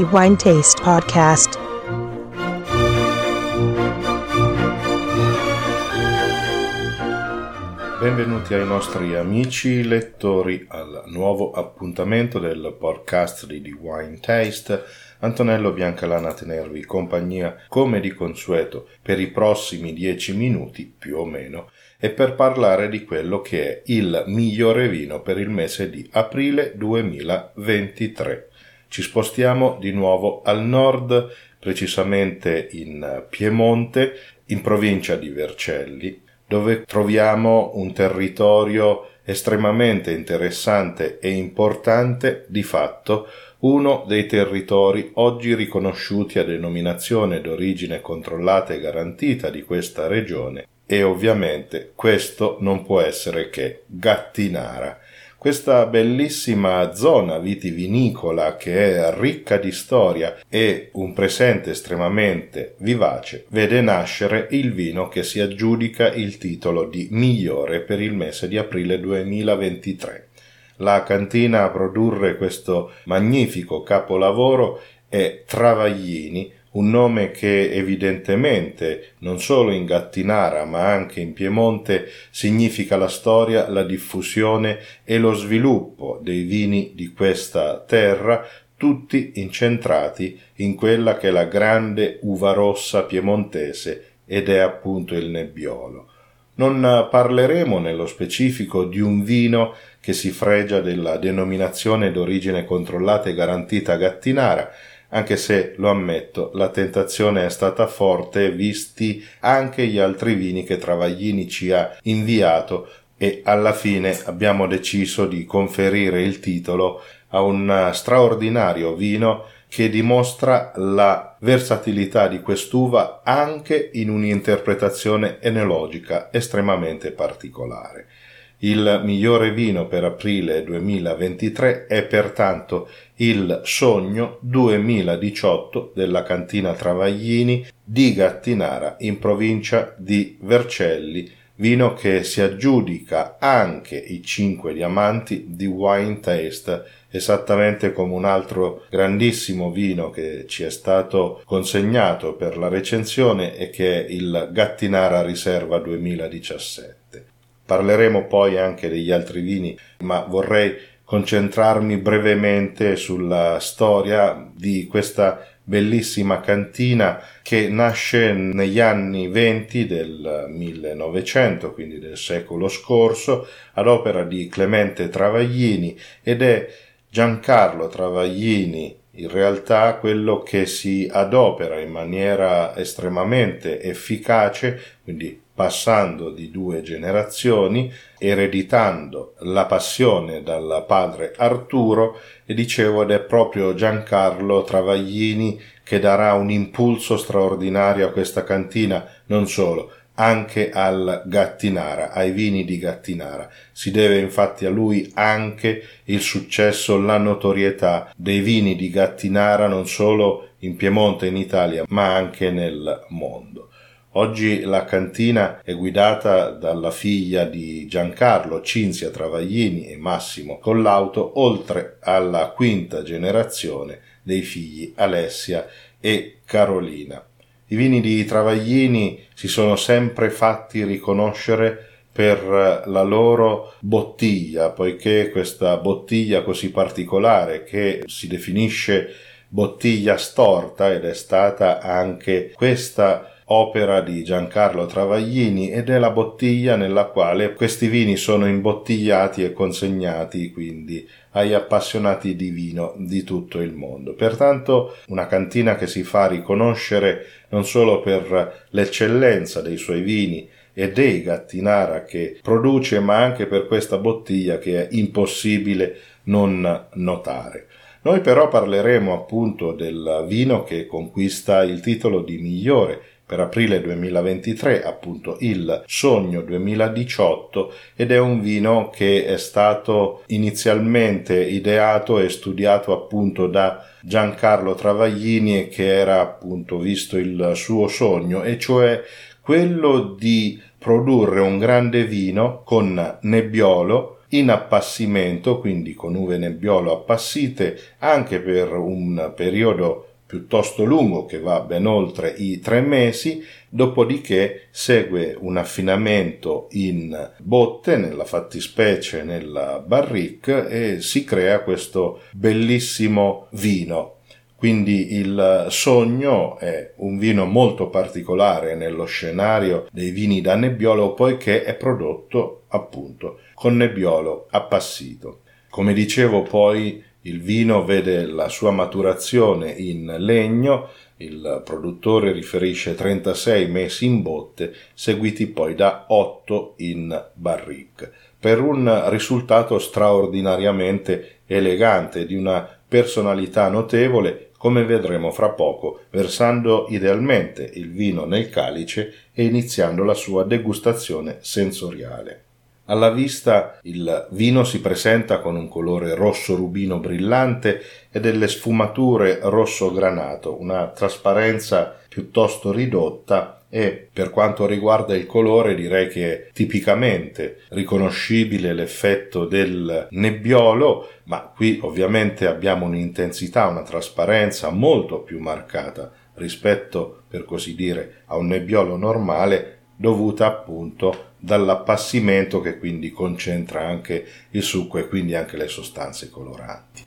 di Wine Taste Podcast. Benvenuti ai nostri amici lettori al nuovo appuntamento del podcast di The Wine Taste. Antonello Biancalana a tenervi compagnia come di consueto per i prossimi dieci minuti più o meno e per parlare di quello che è il migliore vino per il mese di aprile 2023. Ci spostiamo di nuovo al nord, precisamente in Piemonte, in provincia di Vercelli, dove troviamo un territorio estremamente interessante e importante, di fatto uno dei territori oggi riconosciuti a denominazione d'origine controllata e garantita di questa regione e ovviamente questo non può essere che Gattinara, questa bellissima zona vitivinicola che è ricca di storia e un presente estremamente vivace vede nascere il vino che si aggiudica il titolo di migliore per il mese di aprile 2023. La cantina a produrre questo magnifico capolavoro è Travaglini, un nome che evidentemente non solo in Gattinara ma anche in Piemonte significa la storia, la diffusione e lo sviluppo dei vini di questa terra, tutti incentrati in quella che è la grande uva rossa piemontese ed è appunto il Nebbiolo. Non parleremo nello specifico di un vino che si fregia della denominazione d'origine controllata e garantita Gattinara, anche se, lo ammetto, la tentazione è stata forte visti anche gli altri vini che Travaglini ci ha inviato e alla fine abbiamo deciso di conferire il titolo a un straordinario vino che dimostra la versatilità di quest'uva anche in un'interpretazione enologica estremamente particolare. Il migliore vino per aprile 2023 è pertanto il Sogno 2018 della cantina Travaglini di Gattinara in provincia di Vercelli, vino che si aggiudica anche i cinque diamanti di Wine Taste, esattamente come un altro grandissimo vino che ci è stato consegnato per la recensione e che è il Gattinara Riserva 2017. Parleremo poi anche degli altri vini, ma vorrei concentrarmi brevemente sulla storia di questa bellissima cantina che nasce negli anni venti del 1900, quindi del secolo scorso, ad opera di Clemente Travaglini ed è Giancarlo Travaglini in realtà quello che si adopera in maniera estremamente efficace, quindi passando di due generazioni, ereditando la passione dal padre Arturo e dicevo ed è proprio Giancarlo Travaglini che darà un impulso straordinario a questa cantina, non solo, anche al Gattinara, ai vini di Gattinara. Si deve infatti a lui anche il successo, la notorietà dei vini di Gattinara non solo in Piemonte in Italia, ma anche nel mondo. Oggi la cantina è guidata dalla figlia di Giancarlo, Cinzia Travaglini e Massimo Collauto, oltre alla quinta generazione dei figli Alessia e Carolina. I vini di Travaglini si sono sempre fatti riconoscere per la loro bottiglia, poiché questa bottiglia così particolare che si definisce bottiglia storta ed è stata anche questa opera di Giancarlo Travaglini ed è la bottiglia nella quale questi vini sono imbottigliati e consegnati quindi agli appassionati di vino di tutto il mondo. Pertanto una cantina che si fa riconoscere non solo per l'eccellenza dei suoi vini e dei Gattinara che produce, ma anche per questa bottiglia che è impossibile non notare. Noi però parleremo appunto del vino che conquista il titolo di migliore per aprile 2023, appunto il Sogno 2018 ed è un vino che è stato inizialmente ideato e studiato appunto da Giancarlo Travaglini che era appunto visto il suo sogno e cioè quello di produrre un grande vino con nebbiolo in appassimento, quindi con uve nebbiolo appassite, anche per un periodo piuttosto lungo che va ben oltre i tre mesi, dopodiché segue un affinamento in botte, nella fattispecie nella barrique, e si crea questo bellissimo vino. Quindi il sogno è un vino molto particolare nello scenario dei vini da nebbiolo poiché è prodotto appunto con nebbiolo appassito. Come dicevo poi il vino vede la sua maturazione in legno, il produttore riferisce 36 mesi in botte, seguiti poi da 8 in barrique, per un risultato straordinariamente elegante di una personalità notevole, come vedremo fra poco, versando idealmente il vino nel calice e iniziando la sua degustazione sensoriale. Alla vista il vino si presenta con un colore rosso rubino brillante e delle sfumature rosso granato, una trasparenza piuttosto ridotta e per quanto riguarda il colore direi che è tipicamente riconoscibile l'effetto del nebbiolo, ma qui ovviamente abbiamo un'intensità, una trasparenza molto più marcata rispetto, per così dire, a un nebbiolo normale dovuta appunto dall'appassimento che quindi concentra anche il succo e quindi anche le sostanze coloranti.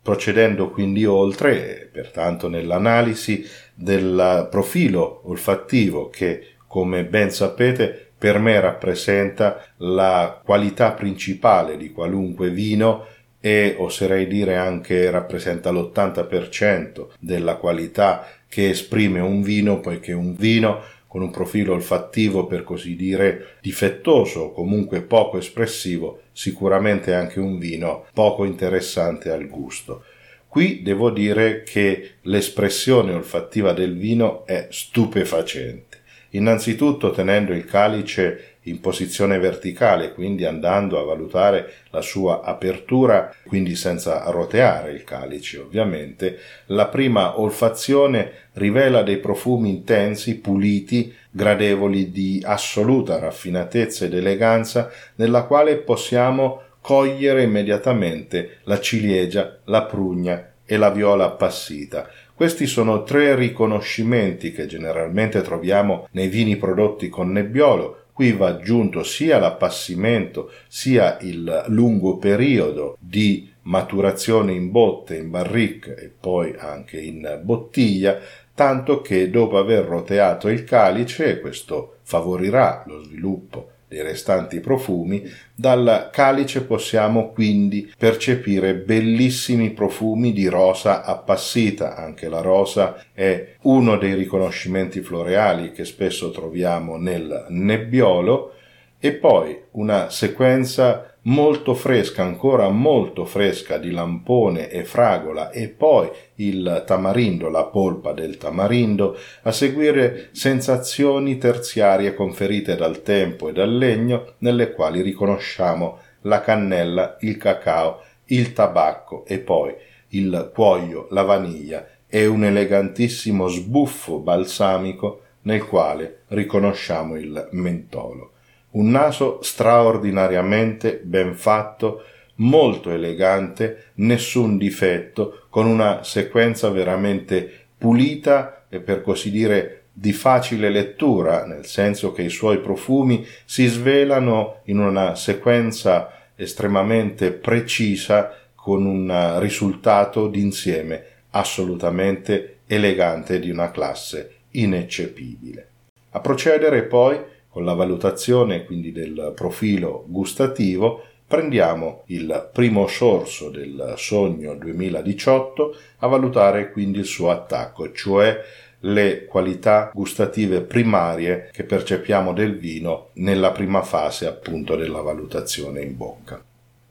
Procedendo quindi oltre, pertanto nell'analisi del profilo olfattivo che, come ben sapete, per me rappresenta la qualità principale di qualunque vino e oserei dire anche rappresenta l'80% della qualità che esprime un vino, poiché un vino con un profilo olfattivo per così dire difettoso o comunque poco espressivo, sicuramente anche un vino poco interessante al gusto. Qui devo dire che l'espressione olfattiva del vino è stupefacente. Innanzitutto tenendo il calice in posizione verticale, quindi andando a valutare la sua apertura, quindi senza roteare il calice ovviamente, la prima olfazione rivela dei profumi intensi, puliti, gradevoli di assoluta raffinatezza ed eleganza, nella quale possiamo cogliere immediatamente la ciliegia, la prugna e la viola appassita. Questi sono tre riconoscimenti che generalmente troviamo nei vini prodotti con nebbiolo, Qui va aggiunto sia l'appassimento sia il lungo periodo di maturazione in botte, in barrique e poi anche in bottiglia, tanto che dopo aver roteato il calice, questo favorirà lo sviluppo dei restanti profumi, dal calice possiamo quindi percepire bellissimi profumi di rosa appassita. Anche la rosa è uno dei riconoscimenti floreali che spesso troviamo nel nebbiolo e poi una sequenza molto fresca, ancora molto fresca di lampone e fragola e poi il tamarindo, la polpa del tamarindo, a seguire sensazioni terziarie conferite dal tempo e dal legno nelle quali riconosciamo la cannella, il cacao, il tabacco e poi il cuoio, la vaniglia. E un elegantissimo sbuffo balsamico nel quale riconosciamo il mentolo un naso straordinariamente ben fatto, molto elegante, nessun difetto, con una sequenza veramente pulita e per così dire di facile lettura, nel senso che i suoi profumi si svelano in una sequenza estremamente precisa con un risultato d'insieme assolutamente elegante di una classe ineccepibile. A procedere poi con la valutazione quindi del profilo gustativo prendiamo il primo sorso del sogno 2018 a valutare quindi il suo attacco, cioè le qualità gustative primarie che percepiamo del vino nella prima fase appunto della valutazione in bocca.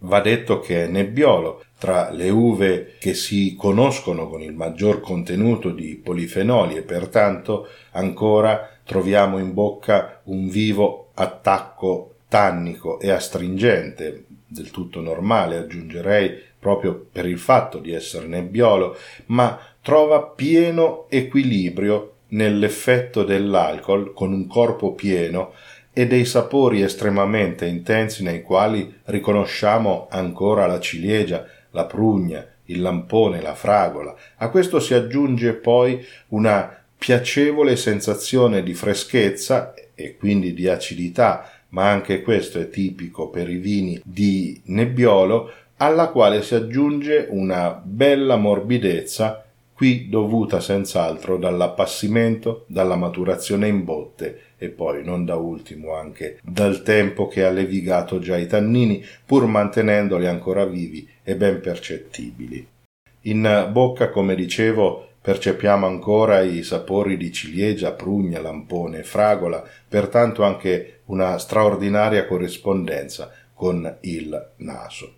Va detto che è nebbiolo, tra le uve che si conoscono con il maggior contenuto di polifenoli e pertanto ancora troviamo in bocca un vivo attacco tannico e astringente, del tutto normale, aggiungerei proprio per il fatto di essere nebbiolo, ma trova pieno equilibrio nell'effetto dell'alcol con un corpo pieno e dei sapori estremamente intensi nei quali riconosciamo ancora la ciliegia, la prugna, il lampone, la fragola. A questo si aggiunge poi una piacevole sensazione di freschezza e quindi di acidità, ma anche questo è tipico per i vini di Nebbiolo, alla quale si aggiunge una bella morbidezza, qui dovuta senz'altro dall'appassimento, dalla maturazione in botte e poi non da ultimo anche dal tempo che ha levigato già i tannini, pur mantenendoli ancora vivi e ben percettibili. In bocca, come dicevo, percepiamo ancora i sapori di ciliegia, prugna, lampone, fragola, pertanto anche una straordinaria corrispondenza con il naso.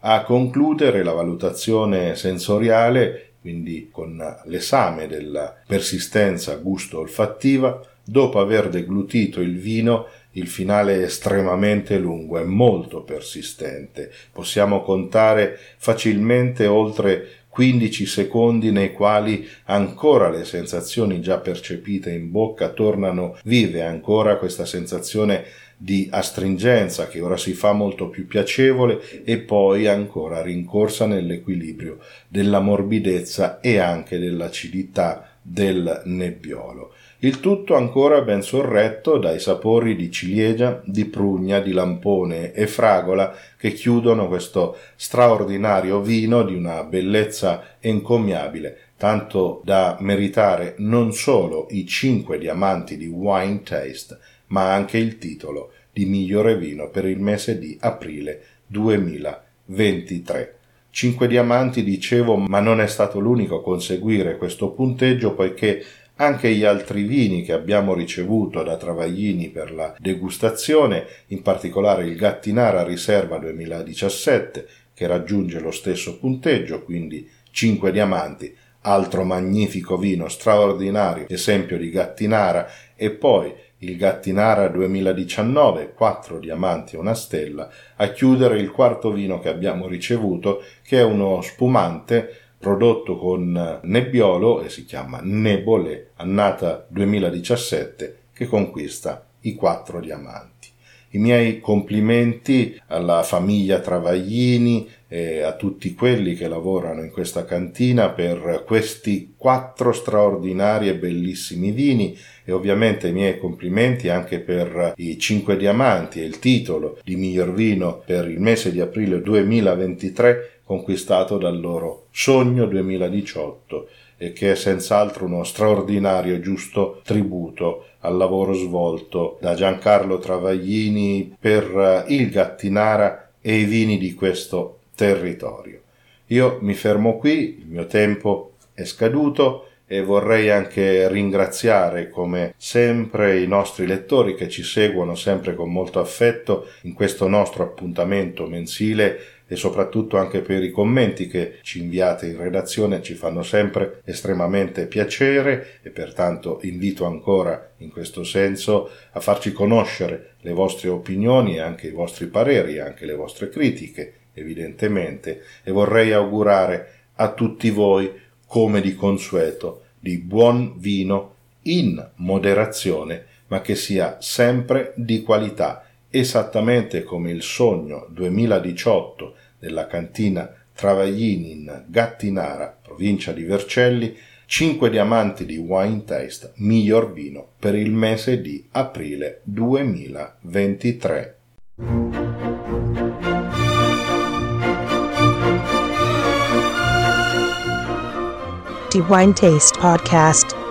A concludere la valutazione sensoriale, quindi con l'esame della persistenza gusto-olfattiva, dopo aver deglutito il vino, il finale è estremamente lungo e molto persistente. Possiamo contare facilmente oltre 15 secondi nei quali ancora le sensazioni già percepite in bocca tornano vive ancora questa sensazione di astringenza che ora si fa molto più piacevole e poi ancora rincorsa nell'equilibrio della morbidezza e anche dell'acidità del nebbiolo. Il tutto ancora ben sorretto dai sapori di ciliegia, di prugna, di lampone e fragola che chiudono questo straordinario vino di una bellezza encomiabile, tanto da meritare non solo i cinque diamanti di Wine Taste, ma anche il titolo di migliore vino per il mese di aprile 2023. Cinque diamanti, dicevo, ma non è stato l'unico a conseguire questo punteggio, poiché anche gli altri vini che abbiamo ricevuto da Travaglini per la degustazione, in particolare il Gattinara Riserva 2017, che raggiunge lo stesso punteggio, quindi 5 diamanti, altro magnifico vino straordinario, esempio di Gattinara, e poi il Gattinara 2019, 4 diamanti e una stella, a chiudere il quarto vino che abbiamo ricevuto, che è uno spumante prodotto con Nebbiolo e si chiama Nebole, annata 2017, che conquista i 4 diamanti. I miei complimenti alla famiglia Travaglini e a tutti quelli che lavorano in questa cantina per questi quattro straordinari e bellissimi vini e ovviamente i miei complimenti anche per i cinque diamanti e il titolo di miglior vino per il mese di aprile 2023 conquistato dal loro sogno 2018 e che è senz'altro uno straordinario e giusto tributo al lavoro svolto da Giancarlo Travaglini per il Gattinara e i vini di questo territorio. Io mi fermo qui, il mio tempo è scaduto e vorrei anche ringraziare come sempre i nostri lettori che ci seguono sempre con molto affetto in questo nostro appuntamento mensile e soprattutto anche per i commenti che ci inviate in redazione ci fanno sempre estremamente piacere e pertanto invito ancora in questo senso a farci conoscere le vostre opinioni e anche i vostri pareri, anche le vostre critiche evidentemente e vorrei augurare a tutti voi come di consueto di buon vino in moderazione ma che sia sempre di qualità esattamente come il sogno 2018 della cantina Travaglini in Gattinara, provincia di Vercelli, 5 diamanti di Wine Taste, miglior vino per il mese di aprile 2023. The Wine Taste Podcast